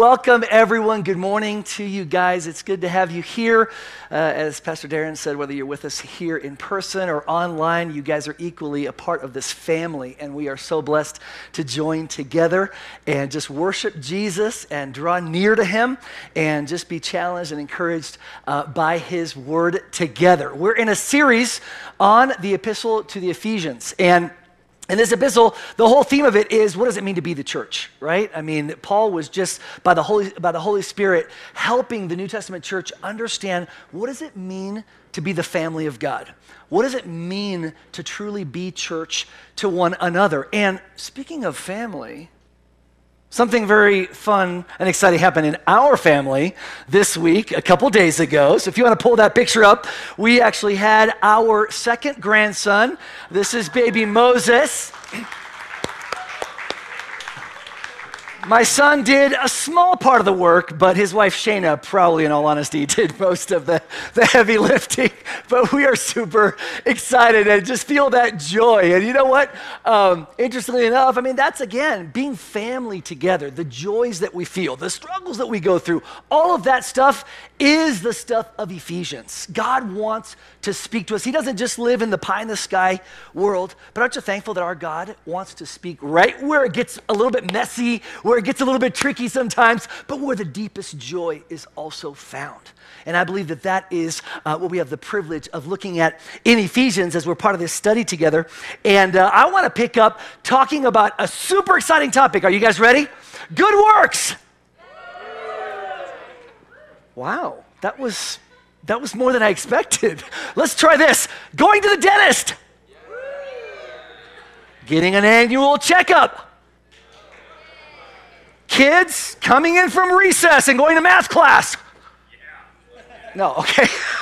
Welcome, everyone. Good morning to you guys. It's good to have you here. Uh, as Pastor Darren said, whether you're with us here in person or online, you guys are equally a part of this family, and we are so blessed to join together and just worship Jesus and draw near to Him and just be challenged and encouraged uh, by His Word together. We're in a series on the Epistle to the Ephesians, and in this epistle, the whole theme of it is what does it mean to be the church, right? I mean, Paul was just by the Holy, by the Holy Spirit helping the New Testament church understand what does it mean to be the family of God? What does it mean to truly be church to one another? And speaking of family, Something very fun and exciting happened in our family this week, a couple days ago. So, if you want to pull that picture up, we actually had our second grandson. This is baby Moses. My son did a small part of the work, but his wife Shayna, probably in all honesty, did most of the, the heavy lifting. But we are super excited and just feel that joy. And you know what? Um, interestingly enough, I mean, that's again being family together, the joys that we feel, the struggles that we go through, all of that stuff is the stuff of Ephesians. God wants to speak to us. He doesn't just live in the pie in the sky world, but aren't you thankful that our God wants to speak right where it gets a little bit messy, where it gets a little bit tricky sometimes, but where the deepest joy is also found. And I believe that that is uh, what we have the privilege of looking at in Ephesians as we're part of this study together. And uh, I want to pick up talking about a super exciting topic. Are you guys ready? Good works. Wow, that was that was more than I expected. Let's try this. Going to the dentist. Getting an annual checkup. Kids coming in from recess and going to math class. No, okay.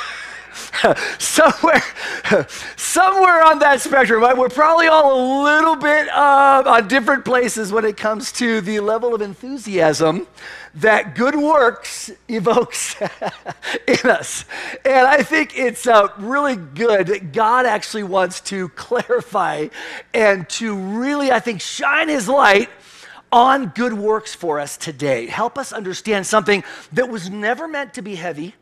somewhere, somewhere on that spectrum, right? We're probably all a little bit uh, on different places when it comes to the level of enthusiasm that good works evokes in us. And I think it's uh, really good that God actually wants to clarify and to really, I think, shine his light on good works for us today. Help us understand something that was never meant to be heavy.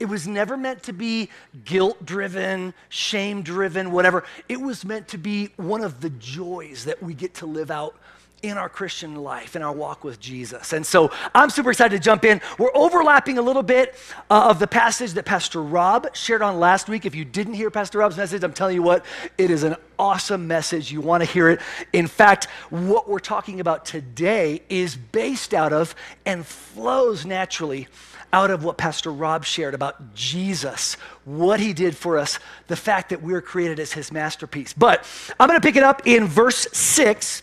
It was never meant to be guilt driven, shame driven, whatever. It was meant to be one of the joys that we get to live out in our Christian life, in our walk with Jesus. And so I'm super excited to jump in. We're overlapping a little bit uh, of the passage that Pastor Rob shared on last week. If you didn't hear Pastor Rob's message, I'm telling you what, it is an awesome message. You want to hear it. In fact, what we're talking about today is based out of and flows naturally out of what Pastor Rob shared about Jesus, what he did for us, the fact that we are created as his masterpiece. But I'm going to pick it up in verse 6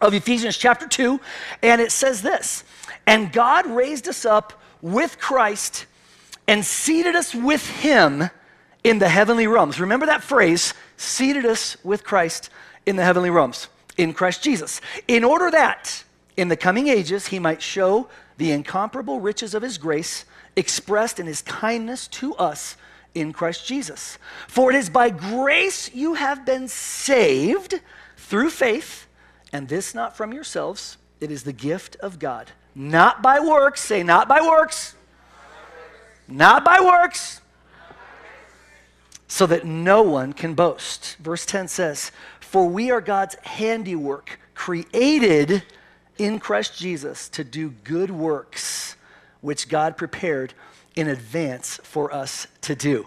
of Ephesians chapter 2, and it says this And God raised us up with Christ and seated us with him in the heavenly realms. Remember that phrase, seated us with Christ in the heavenly realms, in Christ Jesus, in order that in the coming ages he might show the incomparable riches of his grace expressed in his kindness to us in Christ Jesus. For it is by grace you have been saved through faith and this not from yourselves, it is the gift of God. Not by works, say, not by works. Not by works. So that no one can boast. Verse 10 says, For we are God's handiwork, created in Christ Jesus to do good works, which God prepared in advance for us to do.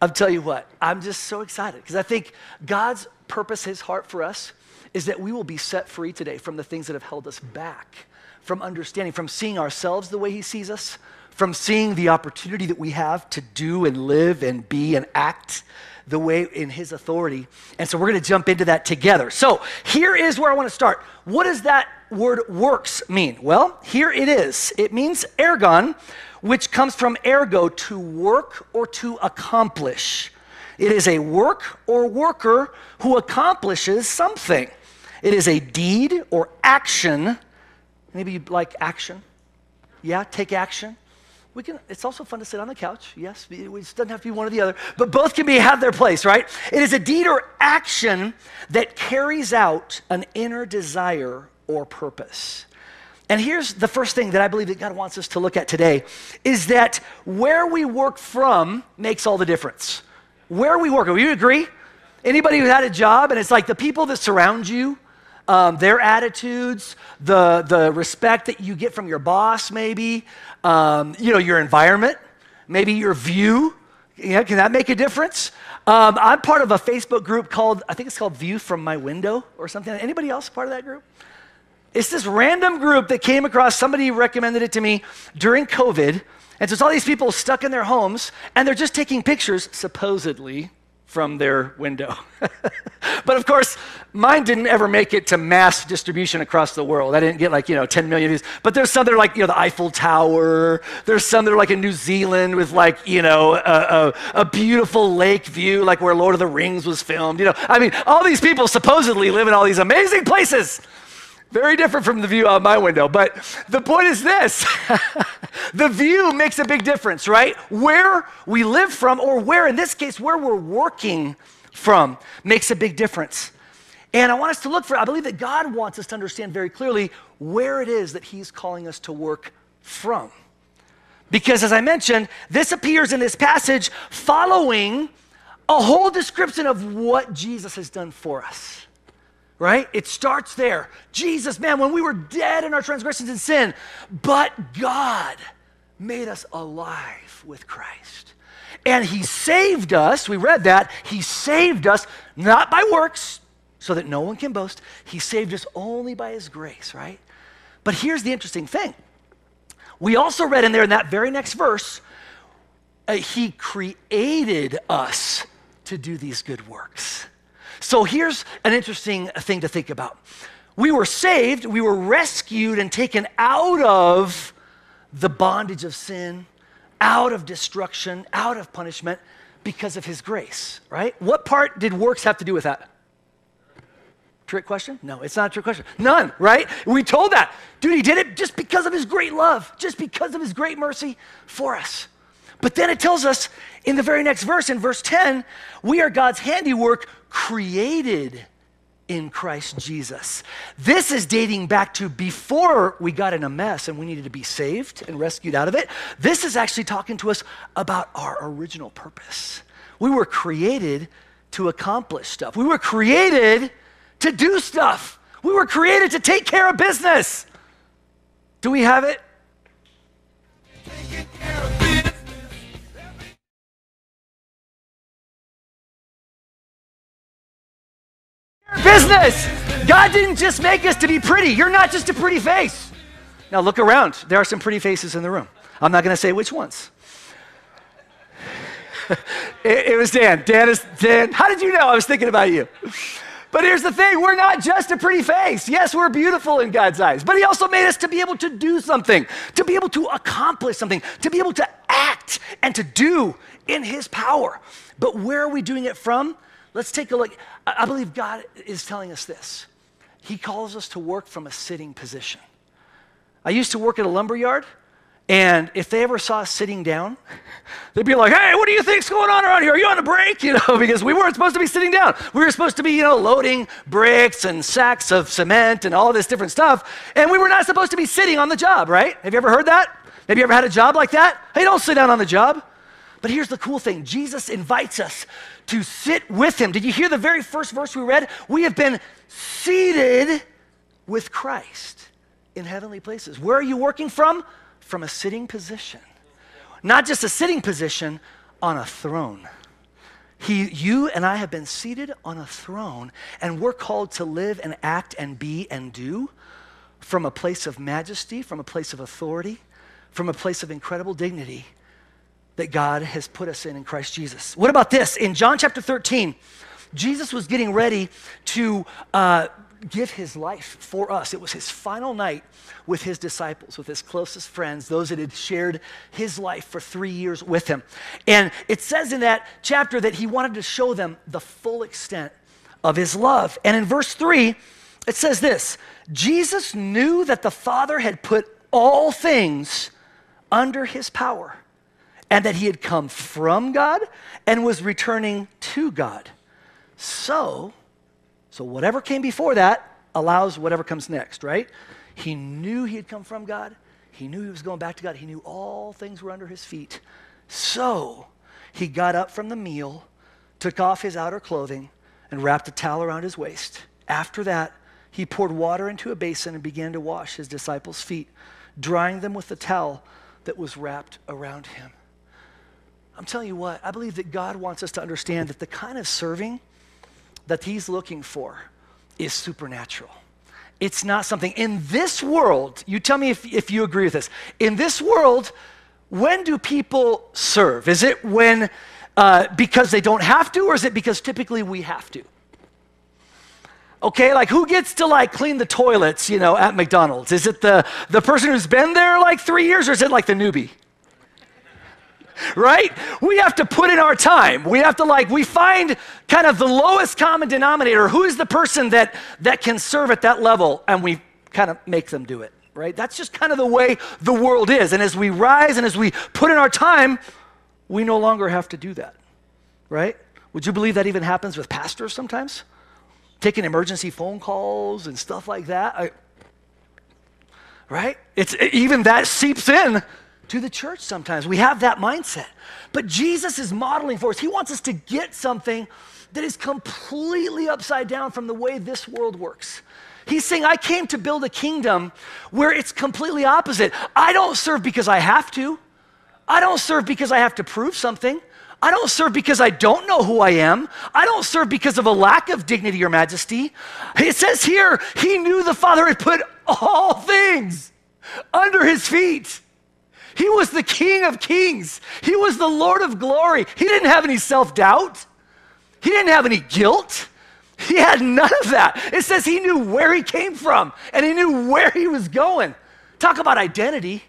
I'll tell you what, I'm just so excited because I think God's purpose, his heart for us, is that we will be set free today from the things that have held us back, from understanding, from seeing ourselves the way He sees us, from seeing the opportunity that we have to do and live and be and act the way in His authority. And so we're going to jump into that together. So here is where I want to start. What does that word works mean? Well, here it is it means ergon, which comes from ergo, to work or to accomplish. It is a work or worker who accomplishes something. It is a deed or action. Maybe you like action. Yeah, take action. We can, it's also fun to sit on the couch. Yes, it doesn't have to be one or the other, but both can be have their place, right? It is a deed or action that carries out an inner desire or purpose. And here's the first thing that I believe that God wants us to look at today is that where we work from makes all the difference. Where we work, will you agree? Anybody who had a job and it's like the people that surround you, um, their attitudes, the, the respect that you get from your boss, maybe, um, you know, your environment, maybe your view. Yeah, can that make a difference? Um, I'm part of a Facebook group called, I think it's called View from My Window or something. Anybody else part of that group? It's this random group that came across, somebody recommended it to me during COVID. And so it's all these people stuck in their homes, and they're just taking pictures, supposedly, from their window. but of course, mine didn't ever make it to mass distribution across the world. I didn't get like, you know, 10 million views. But there's some that are like, you know, the Eiffel Tower. There's some that are like in New Zealand with like, you know, a, a, a beautiful lake view, like where Lord of the Rings was filmed. You know, I mean, all these people supposedly live in all these amazing places. Very different from the view out my window. But the point is this the view makes a big difference, right? Where we live from, or where, in this case, where we're working from, makes a big difference. And I want us to look for, I believe that God wants us to understand very clearly where it is that He's calling us to work from. Because as I mentioned, this appears in this passage following a whole description of what Jesus has done for us right? It starts there. Jesus, man, when we were dead in our transgressions and sin, but God made us alive with Christ. And he saved us, we read that, he saved us not by works, so that no one can boast. He saved us only by his grace, right? But here's the interesting thing. We also read in there in that very next verse, uh, he created us to do these good works. So here's an interesting thing to think about. We were saved, we were rescued and taken out of the bondage of sin, out of destruction, out of punishment because of his grace, right? What part did works have to do with that? Trick question? No, it's not a trick question. None, right? We told that. Dude, he did it just because of his great love, just because of his great mercy for us. But then it tells us in the very next verse, in verse 10, we are God's handiwork created in Christ Jesus. This is dating back to before we got in a mess and we needed to be saved and rescued out of it. This is actually talking to us about our original purpose. We were created to accomplish stuff, we were created to do stuff, we were created to take care of business. Do we have it? Business. God didn't just make us to be pretty. You're not just a pretty face. Now look around. There are some pretty faces in the room. I'm not going to say which ones. it, it, was Dan. Dan is Dan. How did you know I was thinking about you? But here's the thing we're not just a pretty face. Yes, we're beautiful in God's eyes, but He also made us to be able to do something, to be able to accomplish something, to be able to act and to do in His power. But where are we doing it from? Let's take a look. I believe God is telling us this. He calls us to work from a sitting position. I used to work at a lumber yard, and if they ever saw us sitting down, they'd be like, hey, what do you think's going on around here? Are you on a break? You know, because we weren't supposed to be sitting down. We were supposed to be, you know, loading bricks and sacks of cement and all this different stuff. And we were not supposed to be sitting on the job, right? Have you ever heard that? Have you ever had a job like that? Hey, don't sit down on the job. But here's the cool thing Jesus invites us to sit with him. Did you hear the very first verse we read? We have been seated with Christ in heavenly places. Where are you working from? From a sitting position. Not just a sitting position, on a throne. He, you and I have been seated on a throne, and we're called to live and act and be and do from a place of majesty, from a place of authority, from a place of incredible dignity that God has put us in in Christ Jesus. What about this? In John chapter 13, Jesus was getting ready to uh, give his life for us. It was his final night with his disciples, with his closest friends, those that had shared his life for three years with him. And it says in that chapter that he wanted to show them the full extent of his love. And in verse 3, it says this Jesus knew that the Father had put all things under his power and that he had come from God and was returning to God. So, so whatever came before that allows whatever comes next, right? He knew he had come from God. He knew he was going back to God. He knew all things were under his feet. So he got up from the meal, took off his outer clothing, and wrapped a towel around his waist. After that, he poured water into a basin and began to wash his disciples' feet, drying them with the towel that was wrapped around him. I'm telling you what, I believe that God wants us to understand that the kind of serving that he's looking for is supernatural. It's not something in this world, you tell me if, if you agree with this. In this world, when do people serve? Is it when uh, because they don't have to, or is it because typically we have to? Okay, like who gets to like clean the toilets, you know, at McDonald's? Is it the, the person who's been there like three years, or is it like the newbie? Right? We have to put in our time. We have to like, we find kind of the lowest common denominator. Who is the person that, that can serve at that level? And we kind of make them do it, right? That's just kind of the way the world is. And as we rise and as we put in our time, we no longer have to do that, right? Would you believe that even happens with pastors sometimes? Taking emergency phone calls and stuff like that. I, right? It's even that seeps in to the church sometimes. We have that mindset. But Jesus is modeling for us. He wants us to get something that is completely upside down from the way this world works. He's saying, I came to build a kingdom where it's completely opposite. I don't serve because I have to. I don't serve because I have to prove something. I don't serve because I don't know who I am. I don't serve because of a lack of dignity or majesty. It says here, he knew the Father had put all things under his feet. He was the King of Kings. He was the Lord of glory. He didn't have any self doubt, he didn't have any guilt. He had none of that. It says he knew where he came from and he knew where he was going. Talk about identity.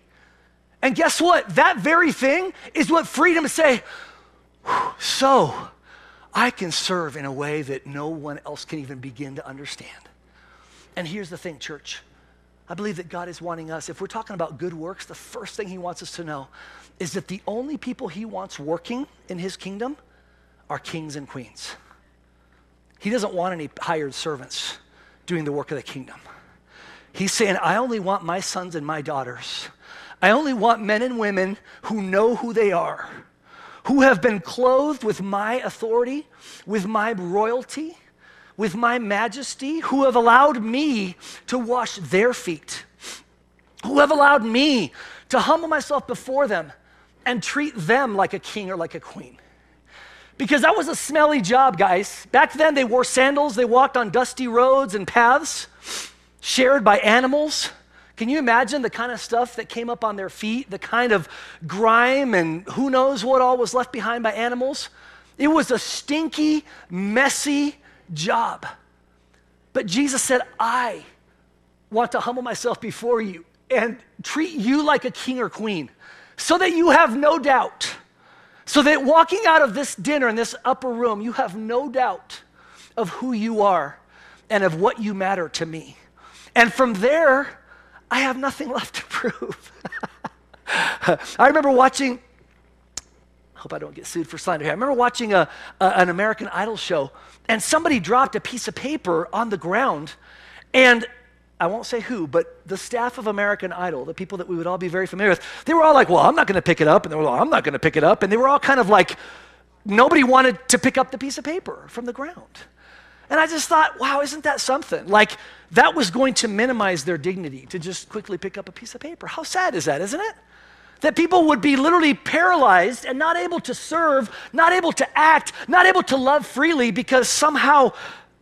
And guess what? That very thing is what freedom say, so I can serve in a way that no one else can even begin to understand. And here's the thing, church. I believe that God is wanting us, if we're talking about good works, the first thing He wants us to know is that the only people He wants working in His kingdom are kings and queens. He doesn't want any hired servants doing the work of the kingdom. He's saying, I only want my sons and my daughters. I only want men and women who know who they are, who have been clothed with my authority, with my royalty with my majesty, who have allowed me to wash their feet, who have allowed me to humble myself before them and treat them like a king or like a queen. Because that was a smelly job, guys. Back then, they wore sandals, they walked on dusty roads and paths shared by animals. Can you imagine the kind of stuff that came up on their feet, the kind of grime and who knows what all was left behind by animals? It was a stinky, messy, job. But Jesus said, I want to humble myself before you and treat you like a king or queen so that you have no doubt. So that walking out of this dinner in this upper room, you have no doubt of who you are and of what you matter to me. And from there, I have nothing left to prove. I remember watching, hope I don't get sued for slander here. I remember watching a, a, an American Idol show and somebody dropped a piece of paper on the ground, and I won't say who, but the staff of American Idol, the people that we would all be very familiar with, they were all like, Well, I'm not going to pick it up. And they were like, I'm not going to pick it up. And they were all kind of like, nobody wanted to pick up the piece of paper from the ground. And I just thought, wow, isn't that something? Like, that was going to minimize their dignity to just quickly pick up a piece of paper. How sad is that, isn't it? That people would be literally paralyzed and not able to serve, not able to act, not able to love freely because somehow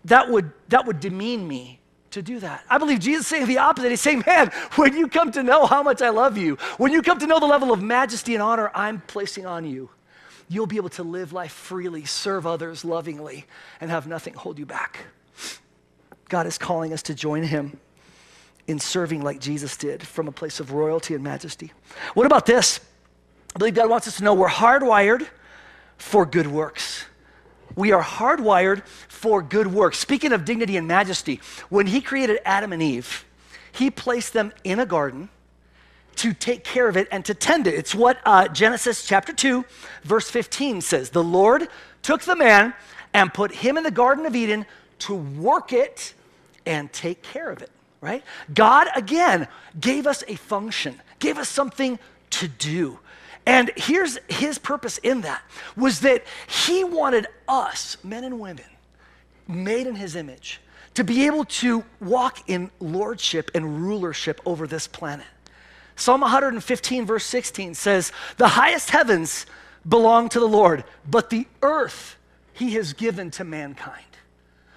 that would, that would demean me to do that. I believe Jesus is saying the opposite. He's saying, man, when you come to know how much I love you, when you come to know the level of majesty and honor I'm placing on you, you'll be able to live life freely, serve others lovingly, and have nothing hold you back. God is calling us to join him in serving like Jesus did from a place of royalty and majesty. What about this? I believe God wants us to know we're hardwired for good works. We are hardwired for good works. Speaking of dignity and majesty, when He created Adam and Eve, He placed them in a garden to take care of it and to tend it. It's what uh, Genesis chapter 2, verse 15 says. The Lord took the man and put him in the Garden of Eden to work it and take care of it right? God, again, gave us a function, gave us something to do. And here's his purpose in that was that he wanted us, men and women, made in his image, to be able to walk in lordship and rulership over this planet. Psalm 115, verse 16 says, The highest heavens belong to the Lord, but the earth he has given to mankind.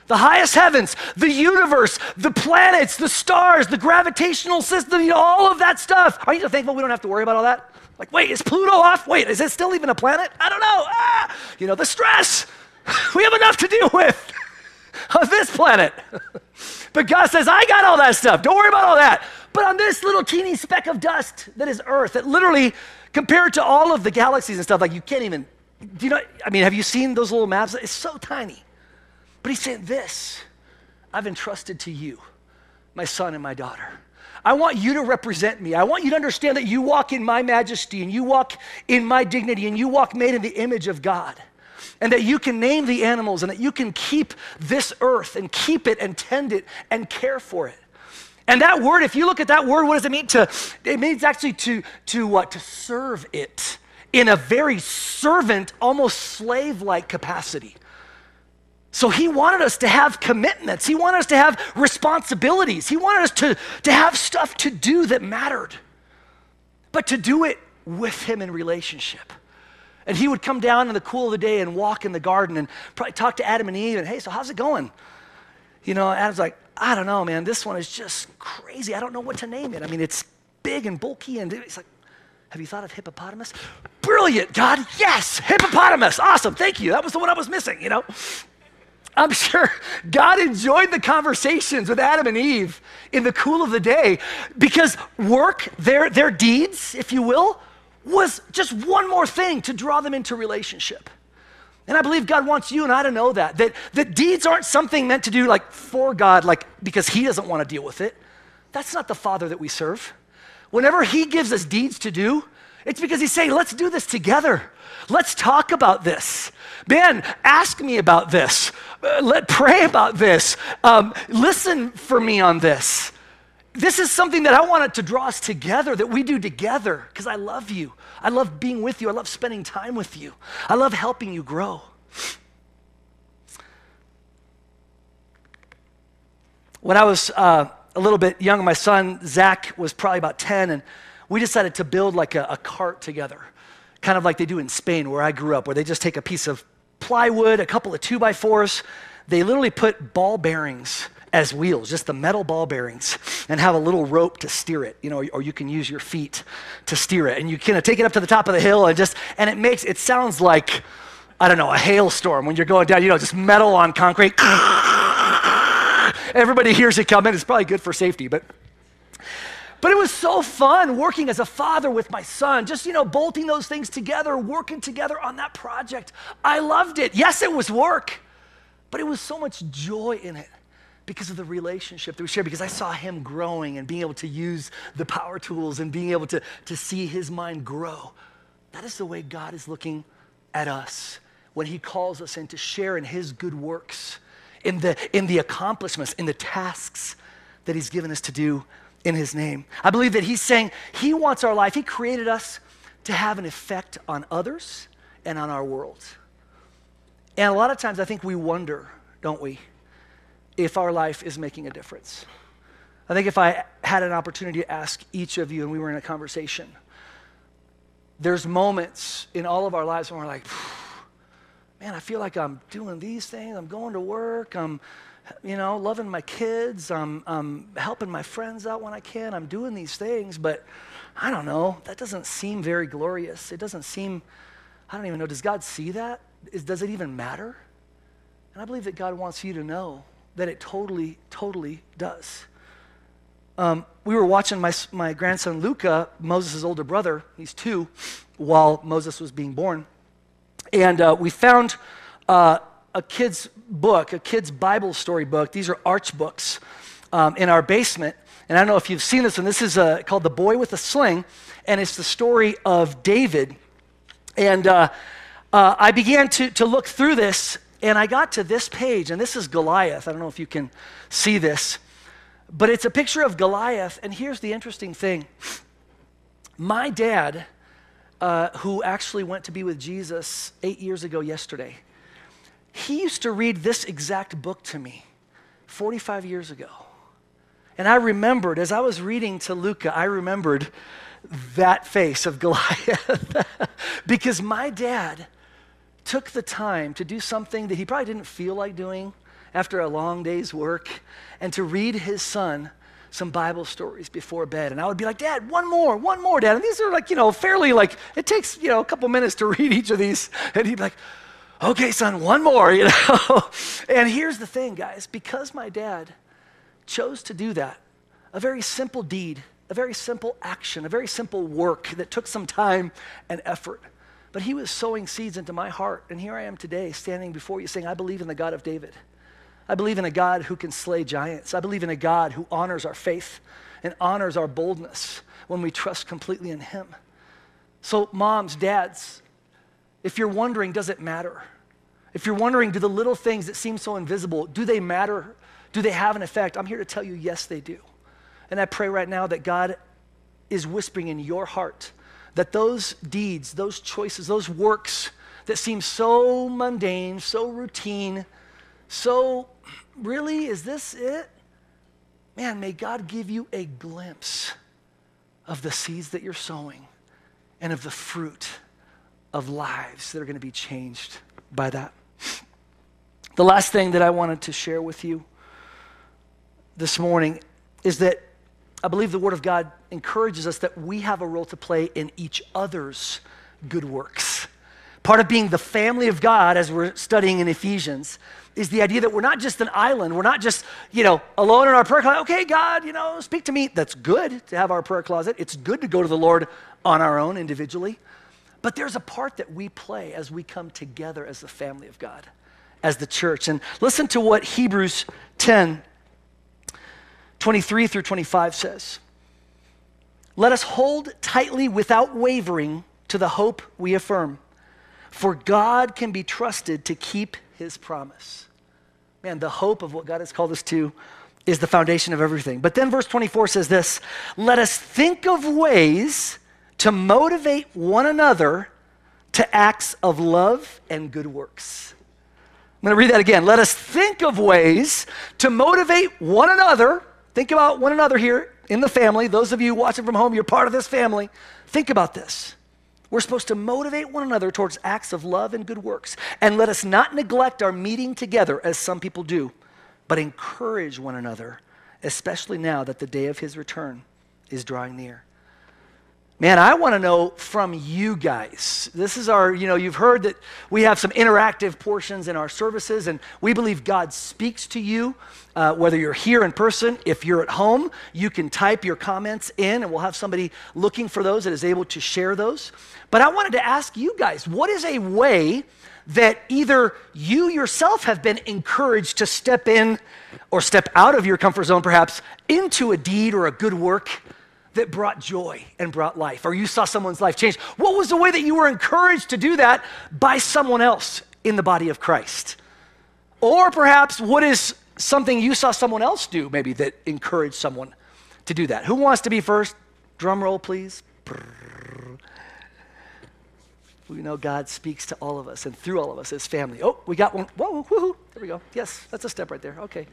The highest heavens, the universe, the planets, the stars, the gravitational system, you know, all of that stuff. Aren't you thankful we don't have to worry about all that? Like, wait, is Pluto off? Wait, is it still even a planet? I don't know. Ah! You know, the stress. We have enough to deal with on this planet. but God says, I got all that stuff. Don't worry about all that. But on this little teeny speck of dust that is Earth, that literally, compared to all of the galaxies and stuff, like you can't even, do you know, I mean, have you seen those little maps? It's so tiny. But he's saying, This I've entrusted to you, my son and my daughter. I want you to represent me. I want you to understand that you walk in my majesty and you walk in my dignity and you walk made in the image of God. And that you can name the animals and that you can keep this earth and keep it and tend it and care for it. And that word, if you look at that word, what does it mean to? It means actually to, to what? To serve it in a very servant, almost slave like capacity. So he wanted us to have commitments. He wanted us to have responsibilities. He wanted us to, to have stuff to do that mattered, but to do it with him in relationship. And he would come down in the cool of the day and walk in the garden and probably talk to Adam and Eve and, hey, so how's it going? You know, Adam's like, I don't know, man. This one is just crazy. I don't know what to name it. I mean, it's big and bulky. And he's like, have you thought of hippopotamus? Brilliant, God. Yes, hippopotamus. Awesome. Thank you. That was the one I was missing, you know? I'm sure God enjoyed the conversations with Adam and Eve in the cool of the day because work, their, their deeds, if you will, was just one more thing to draw them into relationship. And I believe God wants you and I to know that, that, that deeds aren't something meant to do like for God, like because He doesn't want to deal with it. That's not the Father that we serve. Whenever He gives us deeds to do, it's because He's saying, let's do this together. Let's talk about this. Ben, ask me about this. Uh, let pray about this. Um, listen for me on this. This is something that I wanted to draw us together, that we do together, because I love you. I love being with you. I love spending time with you. I love helping you grow. When I was uh, a little bit young, my son Zach was probably about 10, and we decided to build like a, a cart together kind of like they do in Spain, where I grew up, where they just take a piece of plywood, a couple of two by fours. They literally put ball bearings as wheels, just the metal ball bearings, and have a little rope to steer it, you know, or you can use your feet to steer it. And you kind of take it up to the top of the hill and just, and it makes, it sounds like, I don't know, a hailstorm when you're going down, you know, just metal on concrete. Everybody hears it coming. It's probably good for safety, but but it was so fun working as a father with my son, just, you know, bolting those things together, working together on that project. I loved it. Yes, it was work, but it was so much joy in it because of the relationship that we shared, because I saw him growing and being able to use the power tools and being able to, to see his mind grow. That is the way God is looking at us when he calls us in to share in his good works, in the, in the accomplishments, in the tasks that he's given us to do in his name. I believe that he's saying he wants our life, he created us to have an effect on others and on our world. And a lot of times I think we wonder, don't we, if our life is making a difference. I think if I had an opportunity to ask each of you and we were in a conversation, there's moments in all of our lives when we're like, man, I feel like I'm doing these things. I'm going to work. I'm you know, loving my kids. I'm, I'm helping my friends out when I can. I'm doing these things, but I don't know. That doesn't seem very glorious. It doesn't seem, I don't even know. Does God see that? Is, does it even matter? And I believe that God wants you to know that it totally, totally does. Um, we were watching my, my grandson Luca, Moses' older brother, he's two, while Moses was being born. And uh, we found uh, a kid's book, a kid's Bible story book. These are arch books um, in our basement. And I don't know if you've seen this one. This is uh, called The Boy with a Sling, and it's the story of David. And uh, uh, I began to, to look through this, and I got to this page, and this is Goliath. I don't know if you can see this. But it's a picture of Goliath. And here's the interesting thing my dad, uh, who actually went to be with Jesus eight years ago yesterday, he used to read this exact book to me 45 years ago. And I remembered, as I was reading to Luca, I remembered that face of Goliath. because my dad took the time to do something that he probably didn't feel like doing after a long day's work and to read his son some Bible stories before bed. And I would be like, Dad, one more, one more, Dad. And these are like, you know, fairly like, it takes, you know, a couple minutes to read each of these. And he'd be like, okay, son, one more, you know. and here's the thing, guys, because my dad chose to do that, a very simple deed, a very simple action, a very simple work that took some time and effort. But he was sowing seeds into my heart. And here I am today standing before you saying, I believe in the God of David. I believe in a God who can slay giants. I believe in a God who honors our faith and honors our boldness when we trust completely in him. So, moms, dads, if you're wondering, does it matter? If you're wondering, do the little things that seem so invisible, do they matter? Do they have an effect? I'm here to tell you, yes, they do. And I pray right now that God is whispering in your heart that those deeds, those choices, those works that seem so mundane, so routine, so really, is this it? Man, may God give you a glimpse of the seeds that you're sowing and of the fruit of lives that are going to be changed by that. The last thing that I wanted to share with you this morning is that I believe the Word of God encourages us that we have a role to play in each other's good works. Part of being the family of God, as we're studying in Ephesians, is the idea that we're not just an island. We're not just, you know, alone in our prayer closet. Okay, God, you know, speak to me. That's good to have our prayer closet. It's good to go to the Lord on our own individually. But there's a part that we play as we come together as the family of God, as the church. And listen to what Hebrews 10 23 through 25 says. Let us hold tightly without wavering to the hope we affirm, for God can be trusted to keep his promise. Man, the hope of what God has called us to is the foundation of everything. But then verse 24 says this Let us think of ways to motivate one another to acts of love and good works. I'm going to read that again. Let us think of ways to motivate one another. Think about one another here in the family. Those of you watching from home, you're part of this family. Think about this. We're supposed to motivate one another towards acts of love and good works. And let us not neglect our meeting together as some people do, but encourage one another, especially now that the day of his return is drawing near. Man, I want to know from you guys. This is our, you know, you've heard that we have some interactive portions in our services, and we believe God speaks to you, uh, whether you're here in person, if you're at home, you can type your comments in, and we'll have somebody looking for those that is able to share those. But I wanted to ask you guys what is a way that either you yourself have been encouraged to step in or step out of your comfort zone, perhaps, into a deed or a good work? That brought joy and brought life, or you saw someone's life change? What was the way that you were encouraged to do that by someone else in the body of Christ? Or perhaps what is something you saw someone else do, maybe that encouraged someone to do that? Who wants to be first? Drum roll, please. We know God speaks to all of us and through all of us as family. Oh, we got one. Whoa, woohoo. There we go. Yes, that's a step right there. Okay.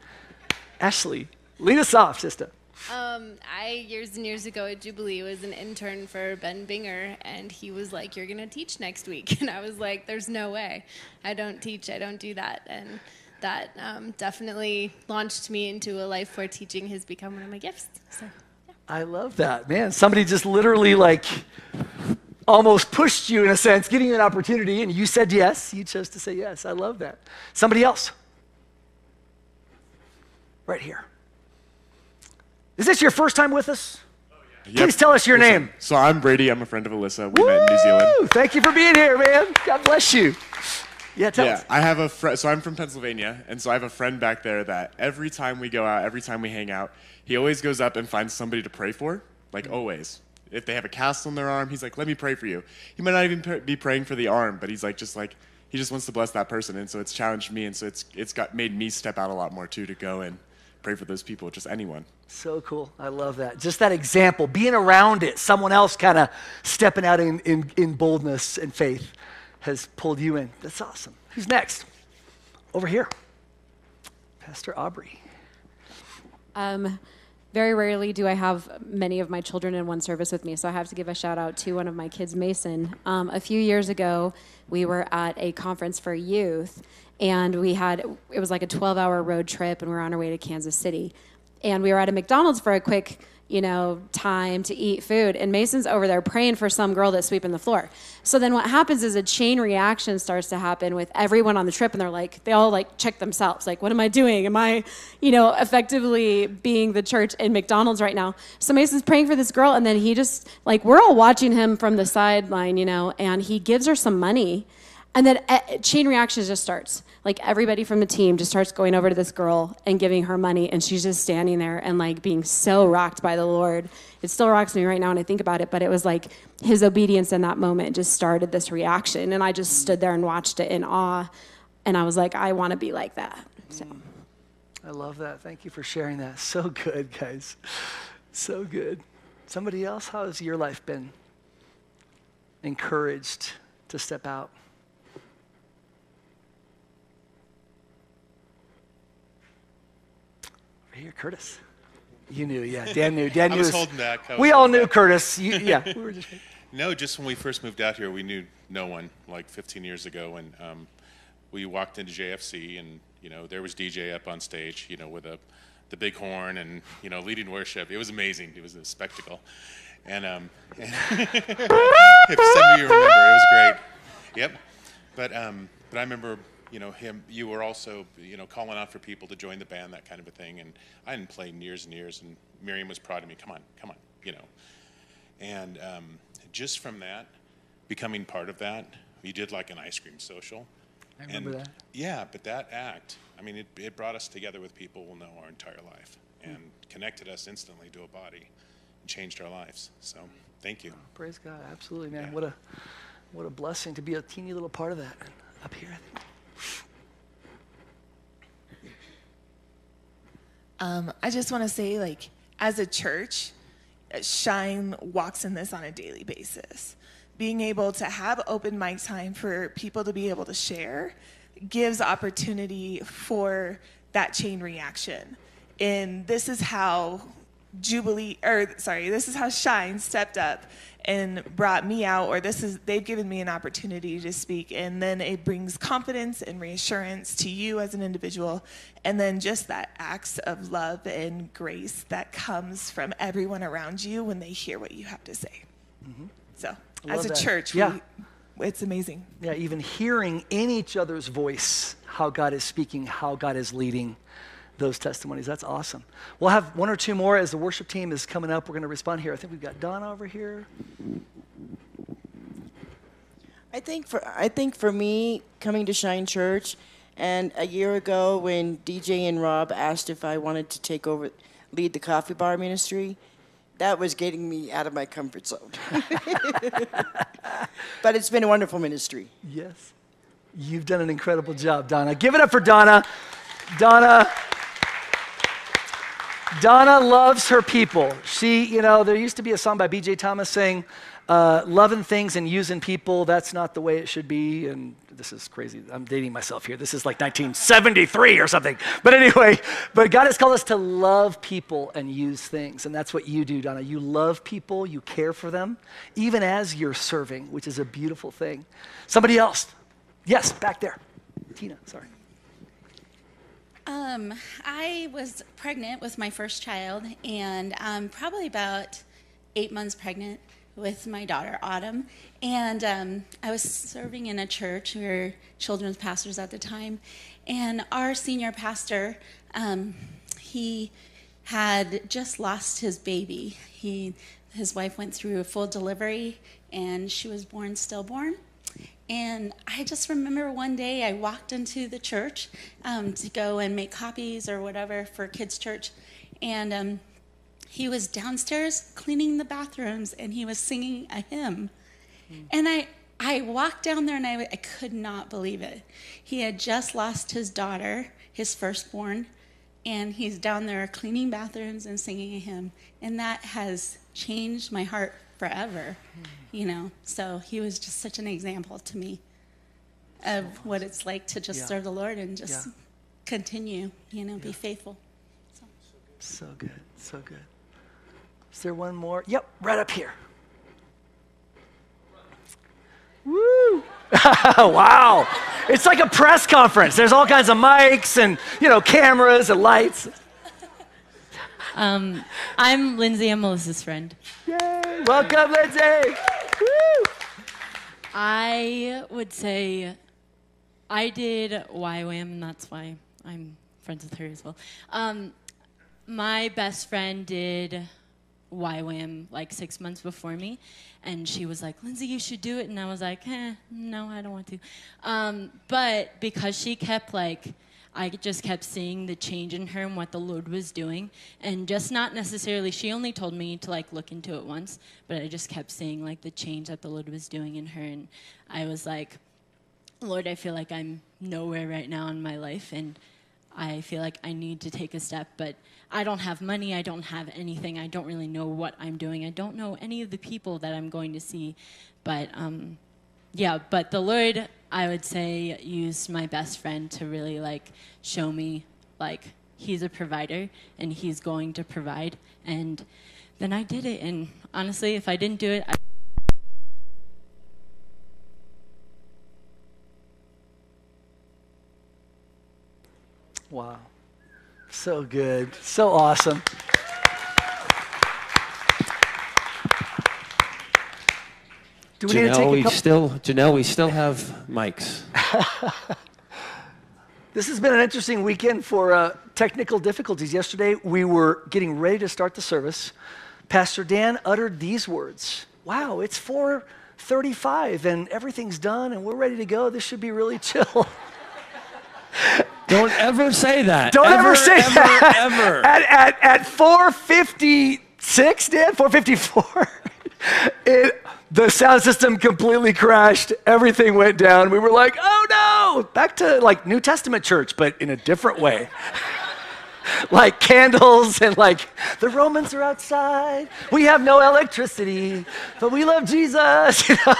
Ashley, lead us off, sister. Um, I years and years ago at Jubilee was an intern for Ben Binger, and he was like, "You're gonna teach next week," and I was like, "There's no way. I don't teach. I don't do that." And that um, definitely launched me into a life where teaching has become one of my gifts. So. Yeah. I love that, man. Somebody just literally like almost pushed you in a sense, giving you an opportunity, and you said yes. You chose to say yes. I love that. Somebody else. Right here. Is this your first time with us? Yep. Please tell us your name. So I'm Brady. I'm a friend of Alyssa. We Woo! met in New Zealand. Thank you for being here, man. God bless you. Yeah, tell yeah, us. I have a friend. So I'm from Pennsylvania, and so I have a friend back there that every time we go out, every time we hang out, he always goes up and finds somebody to pray for, like mm-hmm. always. If they have a cast on their arm, he's like, "Let me pray for you." He might not even be praying for the arm, but he's like, just like he just wants to bless that person, and so it's challenged me, and so it's it's got made me step out a lot more too to go and pray for those people, just anyone. So cool. I love that. Just that example, being around it, someone else kind of stepping out in, in, in boldness and faith has pulled you in. That's awesome. Who's next? Over here. Pastor Aubrey. Um, very rarely do I have many of my children in one service with me, so I have to give a shout out to one of my kids, Mason. Um, a few years ago, we were at a conference for youth, and we had it was like a 12 hour road trip, and we were on our way to Kansas City. And we were at a McDonald's for a quick you know, time to eat food. And Mason's over there praying for some girl that's sweeping the floor. So then what happens is a chain reaction starts to happen with everyone on the trip and they're like, they all like check themselves. Like, what am I doing? Am I, you know, effectively being the church in McDonald's right now? So Mason's praying for this girl and then he just, like, we're all watching him from the sideline, you know, and he gives her some money. And then uh, chain reaction just starts. Like everybody from the team just starts going over to this girl and giving her money and she's just standing there and like being so rocked by the lord. It still rocks me right now when i think about it but it was like his obedience in that moment just started this reaction and i just stood there and watched it in awe and i was like i want to be like that. So. I love that. Thank you for sharing that. So good guys. So good. Somebody else how has your life been? Encouraged to step out here, Curtis. You knew, yeah. Dan knew. Dan knew. I was holding back. Was we all knew back. Curtis. You, yeah. we were just... no, just when we first moved out here, we knew no one like 15 years ago, and um, we walked into JFC, and you know there was DJ up on stage, you know, with a the big horn and you know leading worship. It was amazing. It was a spectacle, and, um, and if some of you remember, it was great. Yep. But um, but I remember you know him you were also you know calling out for people to join the band that kind of a thing and i hadn't played in years and years and miriam was proud of me come on come on you know. And um, just from that becoming part of that we did like an ice cream social. I remember and that. yeah but that act i mean it, it brought us together with people we'll know our entire life and mm. connected us instantly to a body and changed our lives. So thank you. Praise god. Absolutely man. Yeah. what a what a blessing to be a teeny little part of that up here um, I just want to say, like, as a church, Shine walks in this on a daily basis. Being able to have open mic time for people to be able to share gives opportunity for that chain reaction. And this is how Jubilee, or sorry, this is how Shine stepped up and brought me out, or this is, they've given me an opportunity to speak. And then it brings confidence and reassurance to you as an individual. And then just that acts of love and grace that comes from everyone around you when they hear what you have to say. Mm-hmm. So, as a that. church, yeah. We, it's amazing. Yeah, even hearing in each other's voice how God is speaking, how God is leading those testimonies. That's awesome. We'll have one or two more as the worship team is coming up. We're going to respond here. I think we've got Donna over here. I think for I think for me coming to Shine Church, and a year ago when DJ and Rob asked if I wanted to take over, lead the coffee bar ministry, that was getting me out of my comfort zone. but it's been a wonderful ministry. Yes. You've done an incredible job, Donna. Give it up for Donna. Donna Donna loves her people. She, you know, there used to be a song by B.J. Thomas saying, uh, loving things and using people, that's not the way it should be. And this is crazy. I'm dating myself here. This is like 1973 or something. But anyway, but God has called us to love people and use things. And that's what you do, Donna. You love people, you care for them, even as you're serving, which is a beautiful thing. Somebody else. Yes, back there. Tina, sorry. Um, I was pregnant with my first child, and um, probably about eight months pregnant with my daughter Autumn. And um, I was serving in a church. We were children's pastors at the time, and our senior pastor, um, he had just lost his baby. He, his wife went through a full delivery, and she was born stillborn. And I just remember one day I walked into the church um, to go and make copies or whatever for kids' church. And um, he was downstairs cleaning the bathrooms and he was singing a hymn. Mm. And I, I walked down there and I, I could not believe it. He had just lost his daughter, his firstborn, and he's down there cleaning bathrooms and singing a hymn. And that has changed my heart forever, you know. So he was just such an example to me of what it's like to just Yeah. serve the Lord and just Yeah. continue, you know, be faithful. So good, so good. Is there one more? Yep, right up here. Woo! wow. It's like a press conference. There's all kinds of mics and, you know, cameras and lights. Um, I'm Lindsay. I'm Melissa's friend. Yay! Welcome, Lindsay. Woo! I would say I did YWAM, and that's why I'm friends with her as well. Um, my best friend did YWAM like six months before me, and she was like, Lindsay, you should do it. And I was like, eh, no, I don't want to. Um, but because she kept like, I just kept seeing the change in her and what the Lord was doing, and just not necessarily. She only told me to like look into it once, but I just kept seeing like the change that the Lord was doing in her, and I was like, Lord, I feel like I'm nowhere right now in my life, and I feel like I need to take a step, but I don't have money. I don't have anything. I don't really know what I'm doing. I don't know any of the people that I'm going to see, but um, yeah. But the Lord, I would say, used my best friend to really like show me like He's a provider and He's going to provide, and then I did it. And honestly, if I didn't do it, I Wow. So good. So awesome. Do we need to Janelle, take we still, Janelle, we still have mics. This has been an interesting weekend for uh, technical difficulties. Yesterday, we were getting ready to start the service. Pastor Dan uttered these words Wow, it's 4:35 and everything's done and we're ready to go. This should be really chill. Don't ever say that. Don't ever, say ever, that. Ever. At, at, at 456, Dan, 454, it, the sound system completely crashed. Everything went down. We were like, oh no, back to like New Testament church, but in a different way. like candles and like the Romans are outside. We have no electricity, but we love Jesus. you know?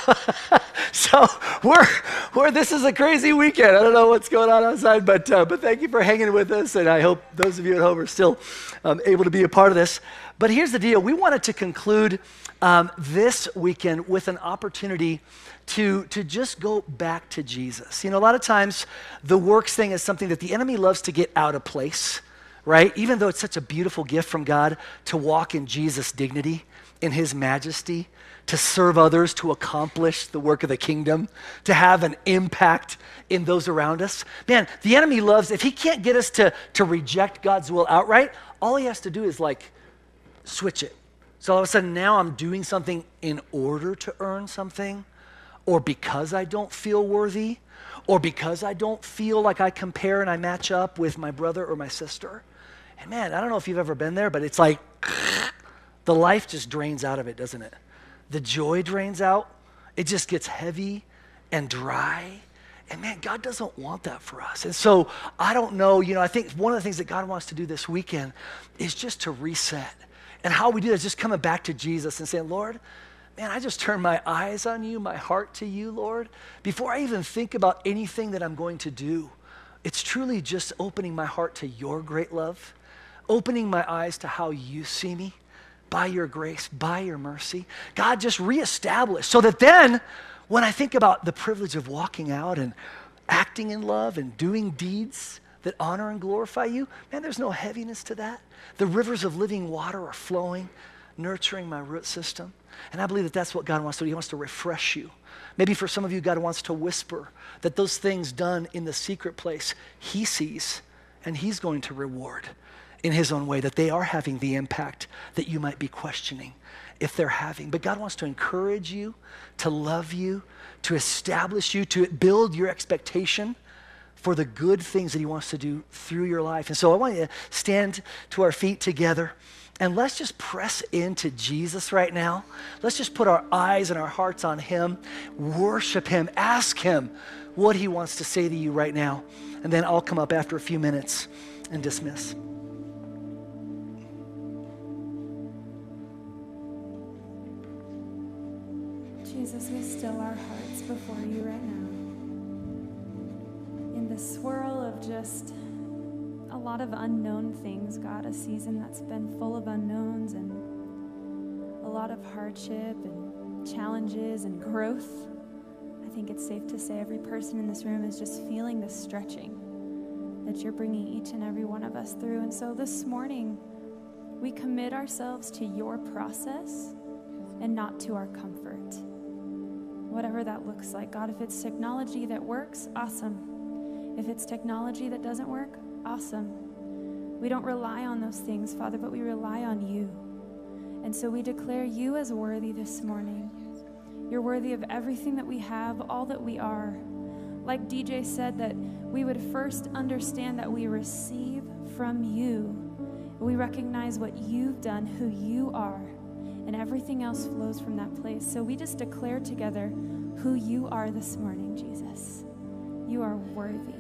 so we're, we're this is a crazy weekend. I don't know what's going on outside, but uh, but thank you for hanging with us, and I hope those of you at home are still um, able to be a part of this. But here's the deal: we wanted to conclude um, this weekend with an opportunity to, to just go back to Jesus. You know, a lot of times the works thing is something that the enemy loves to get out of place right? Even though it's such a beautiful gift from God to walk in Jesus' dignity, in his majesty, to serve others, to accomplish the work of the kingdom, to have an impact in those around us. Man, the enemy loves, if he can't get us to, to reject God's will outright, all he has to do is like switch it. So all of a sudden now I'm doing something in order to earn something, or because I don't feel worthy, or because I don't feel like I compare and I match up with my brother or my sister. And man, I don't know if you've ever been there, but it's like the life just drains out of it, doesn't it? The joy drains out. It just gets heavy and dry. And man, God doesn't want that for us. And so I don't know, you know, I think one of the things that God wants to do this weekend is just to reset. And how we do that is just coming back to Jesus and saying, Lord, man, I just turn my eyes on you, my heart to you, Lord. Before I even think about anything that I'm going to do, it's truly just opening my heart to your great love, opening my eyes to how you see me by your grace, by your mercy. God, just reestablish so that then when I think about the privilege of walking out and acting in love and doing deeds that honor and glorify you, man, there's no heaviness to that. The rivers of living water are flowing, nurturing my root system. And I believe that that's what God wants to do. He wants to refresh you. Maybe for some of you, God wants to whisper that those things done in the secret place, He sees and He's going to reward in His own way, that they are having the impact that you might be questioning if they're having. But God wants to encourage you, to love you, to establish you, to build your expectation for the good things that He wants to do through your life. And so I want you to stand to our feet together. And let's just press into Jesus right now. Let's just put our eyes and our hearts on Him, worship Him, ask Him what He wants to say to you right now. And then I'll come up after a few minutes and dismiss. Jesus, we still our hearts before you right now. In the swirl of just lot of unknown things, God, a season that's been full of unknowns and a lot of hardship and challenges and growth. I think it's safe to say every person in this room is just feeling the stretching that you're bringing each and every one of us through. And so this morning, we commit ourselves to your process and not to our comfort. Whatever that looks like. God, if it's technology that works, awesome. If it's technology that doesn't work, awesome. We don't rely on those things, Father, but we rely on you. And so we declare you as worthy this morning. You're worthy of everything that we have, all that we are. Like DJ said, that we would first understand that we receive from you. We recognize what you've done, who you are, and everything else flows from that place. So we just declare together who you are this morning, Jesus. You are worthy,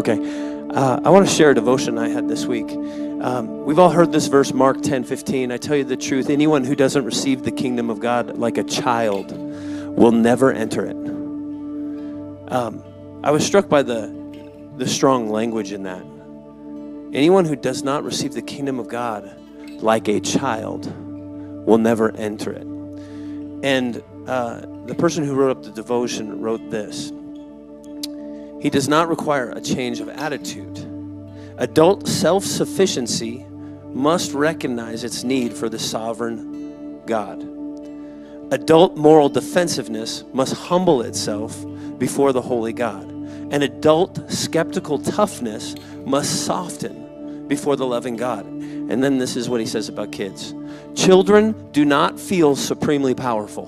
Okay. Uh, I want to share a devotion I had this week. Um, we've all heard this verse, Mark 10 15. I tell you the truth, anyone who doesn't receive the kingdom of God like a child will never enter it. Um, I was struck by the, the strong language in that. Anyone who does not receive the kingdom of God like a child will never enter it. And uh, the person who wrote up the devotion wrote this. He does not require a change of attitude. Adult self sufficiency must recognize its need for the sovereign God. Adult moral defensiveness must humble itself before the holy God. And adult skeptical toughness must soften before the loving God. And then this is what he says about kids children do not feel supremely powerful,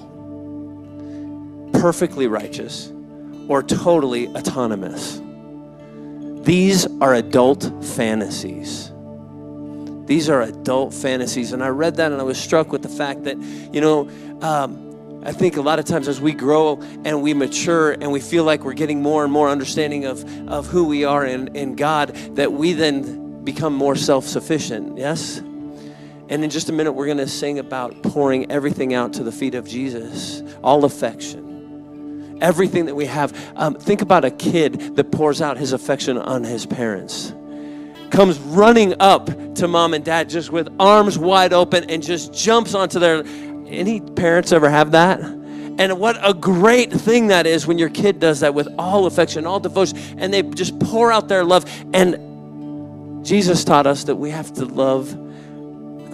perfectly righteous, or totally autonomous. These are adult fantasies. These are adult fantasies. And I read that and I was struck with the fact that, you know, um, I think a lot of times as we grow and we mature and we feel like we're getting more and more understanding of, of who we are in, in God, that we then become more self sufficient. Yes? And in just a minute, we're going to sing about pouring everything out to the feet of Jesus, all affection, everything that we have. Um, think about a kid that pours out his affection on his parents, comes running up to mom and dad just with arms wide open and just jumps onto their. Any parents ever have that? And what a great thing that is when your kid does that with all affection, all devotion, and they just pour out their love. And Jesus taught us that we have to love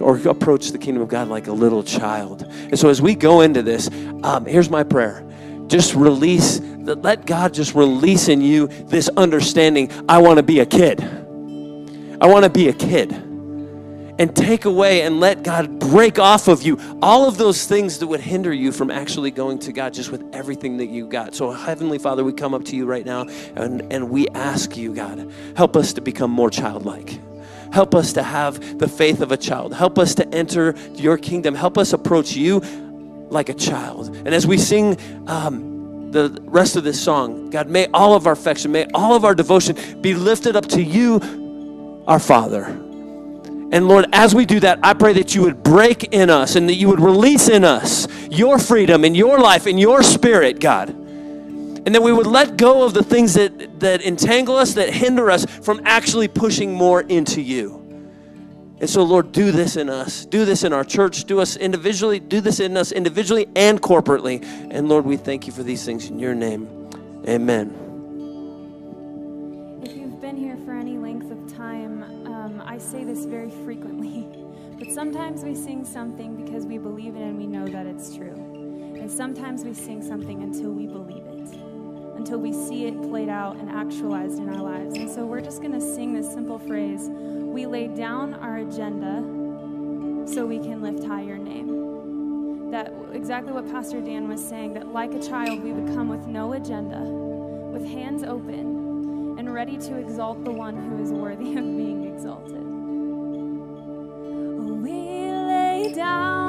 or approach the kingdom of God like a little child. And so as we go into this, um, here's my prayer. Just release, let God just release in you this understanding I want to be a kid. I want to be a kid. And take away and let God break off of you all of those things that would hinder you from actually going to God just with everything that you got. So, Heavenly Father, we come up to you right now and, and we ask you, God, help us to become more childlike. Help us to have the faith of a child. Help us to enter your kingdom. Help us approach you like a child. And as we sing um, the rest of this song, God, may all of our affection, may all of our devotion be lifted up to you, our Father. And Lord, as we do that, I pray that you would break in us and that you would release in us your freedom and your life and your spirit, God. And that we would let go of the things that, that entangle us, that hinder us from actually pushing more into you. And so, Lord, do this in us. Do this in our church. Do us individually. Do this in us individually and corporately. And Lord, we thank you for these things in your name. Amen. If you've been here for any length of time, um, I say this very frequently, but sometimes we sing something because we believe it and we know that it's true. And sometimes we sing something until we believe it, until we see it played out and actualized in our lives. And so we're just going to sing this simple phrase We lay down our agenda so we can lift high your name. That exactly what Pastor Dan was saying, that like a child, we would come with no agenda, with hands open, and ready to exalt the one who is worthy of being exalted. We lay down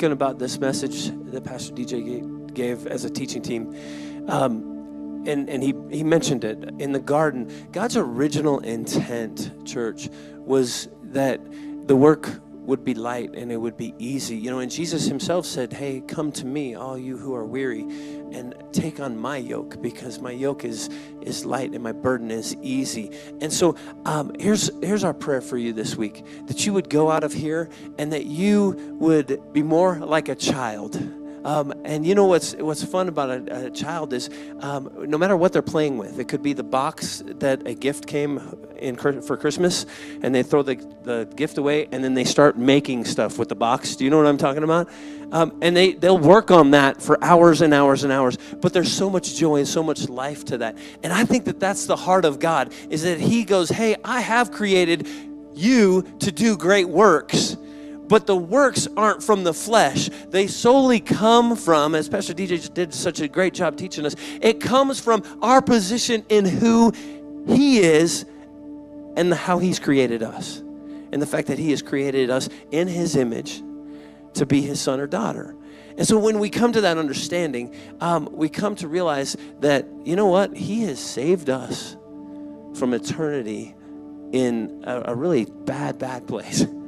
talking about this message that Pastor DJ gave as a teaching team, um, and, and he, he mentioned it in the garden, God's original intent, church, was that the work would be light and it would be easy. You know, and Jesus himself said, Hey, come to me, all you who are weary, and take on my yoke because my yoke is, is light and my burden is easy. And so um, here's, here's our prayer for you this week that you would go out of here and that you would be more like a child um, and you know what's what's fun about a, a child is um, no matter what they're playing with, it could be the box that a gift came in for Christmas, and they throw the, the gift away, and then they start making stuff with the box. Do you know what I'm talking about? Um, and they they'll work on that for hours and hours and hours. But there's so much joy and so much life to that. And I think that that's the heart of God is that He goes, Hey, I have created you to do great works but the works aren't from the flesh. They solely come from, as Pastor DJ did such a great job teaching us, it comes from our position in who He is and how He's created us. And the fact that He has created us in His image to be His son or daughter. And so when we come to that understanding, um, we come to realize that, you know what? He has saved us from eternity in a, a really bad, bad place.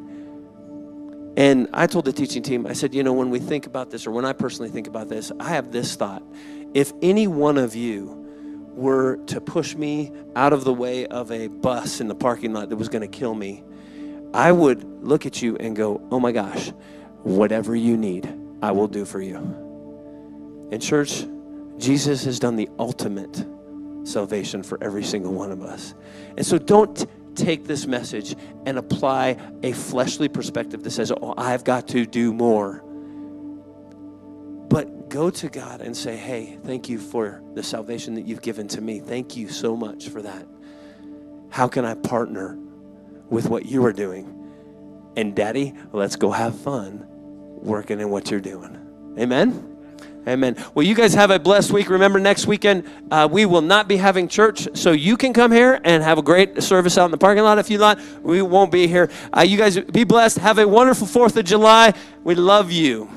And I told the teaching team, I said, you know, when we think about this, or when I personally think about this, I have this thought. If any one of you were to push me out of the way of a bus in the parking lot that was going to kill me, I would look at you and go, oh my gosh, whatever you need, I will do for you. In church, Jesus has done the ultimate salvation for every single one of us. And so don't take this message and apply a fleshly perspective that says, oh, I've got to do more. But go to God and say, hey, thank you for the salvation that you've given to me. Thank you so much for that. How can I partner with what you are doing? And, Daddy, let's go have fun working in what you're doing. Amen? Amen. Well, you guys have a blessed week. Remember, next weekend uh, we will not be having church, so you can come here and have a great service out in the parking lot if you like. We won't be here. Uh, you guys be blessed. Have a wonderful 4th of July. We love you.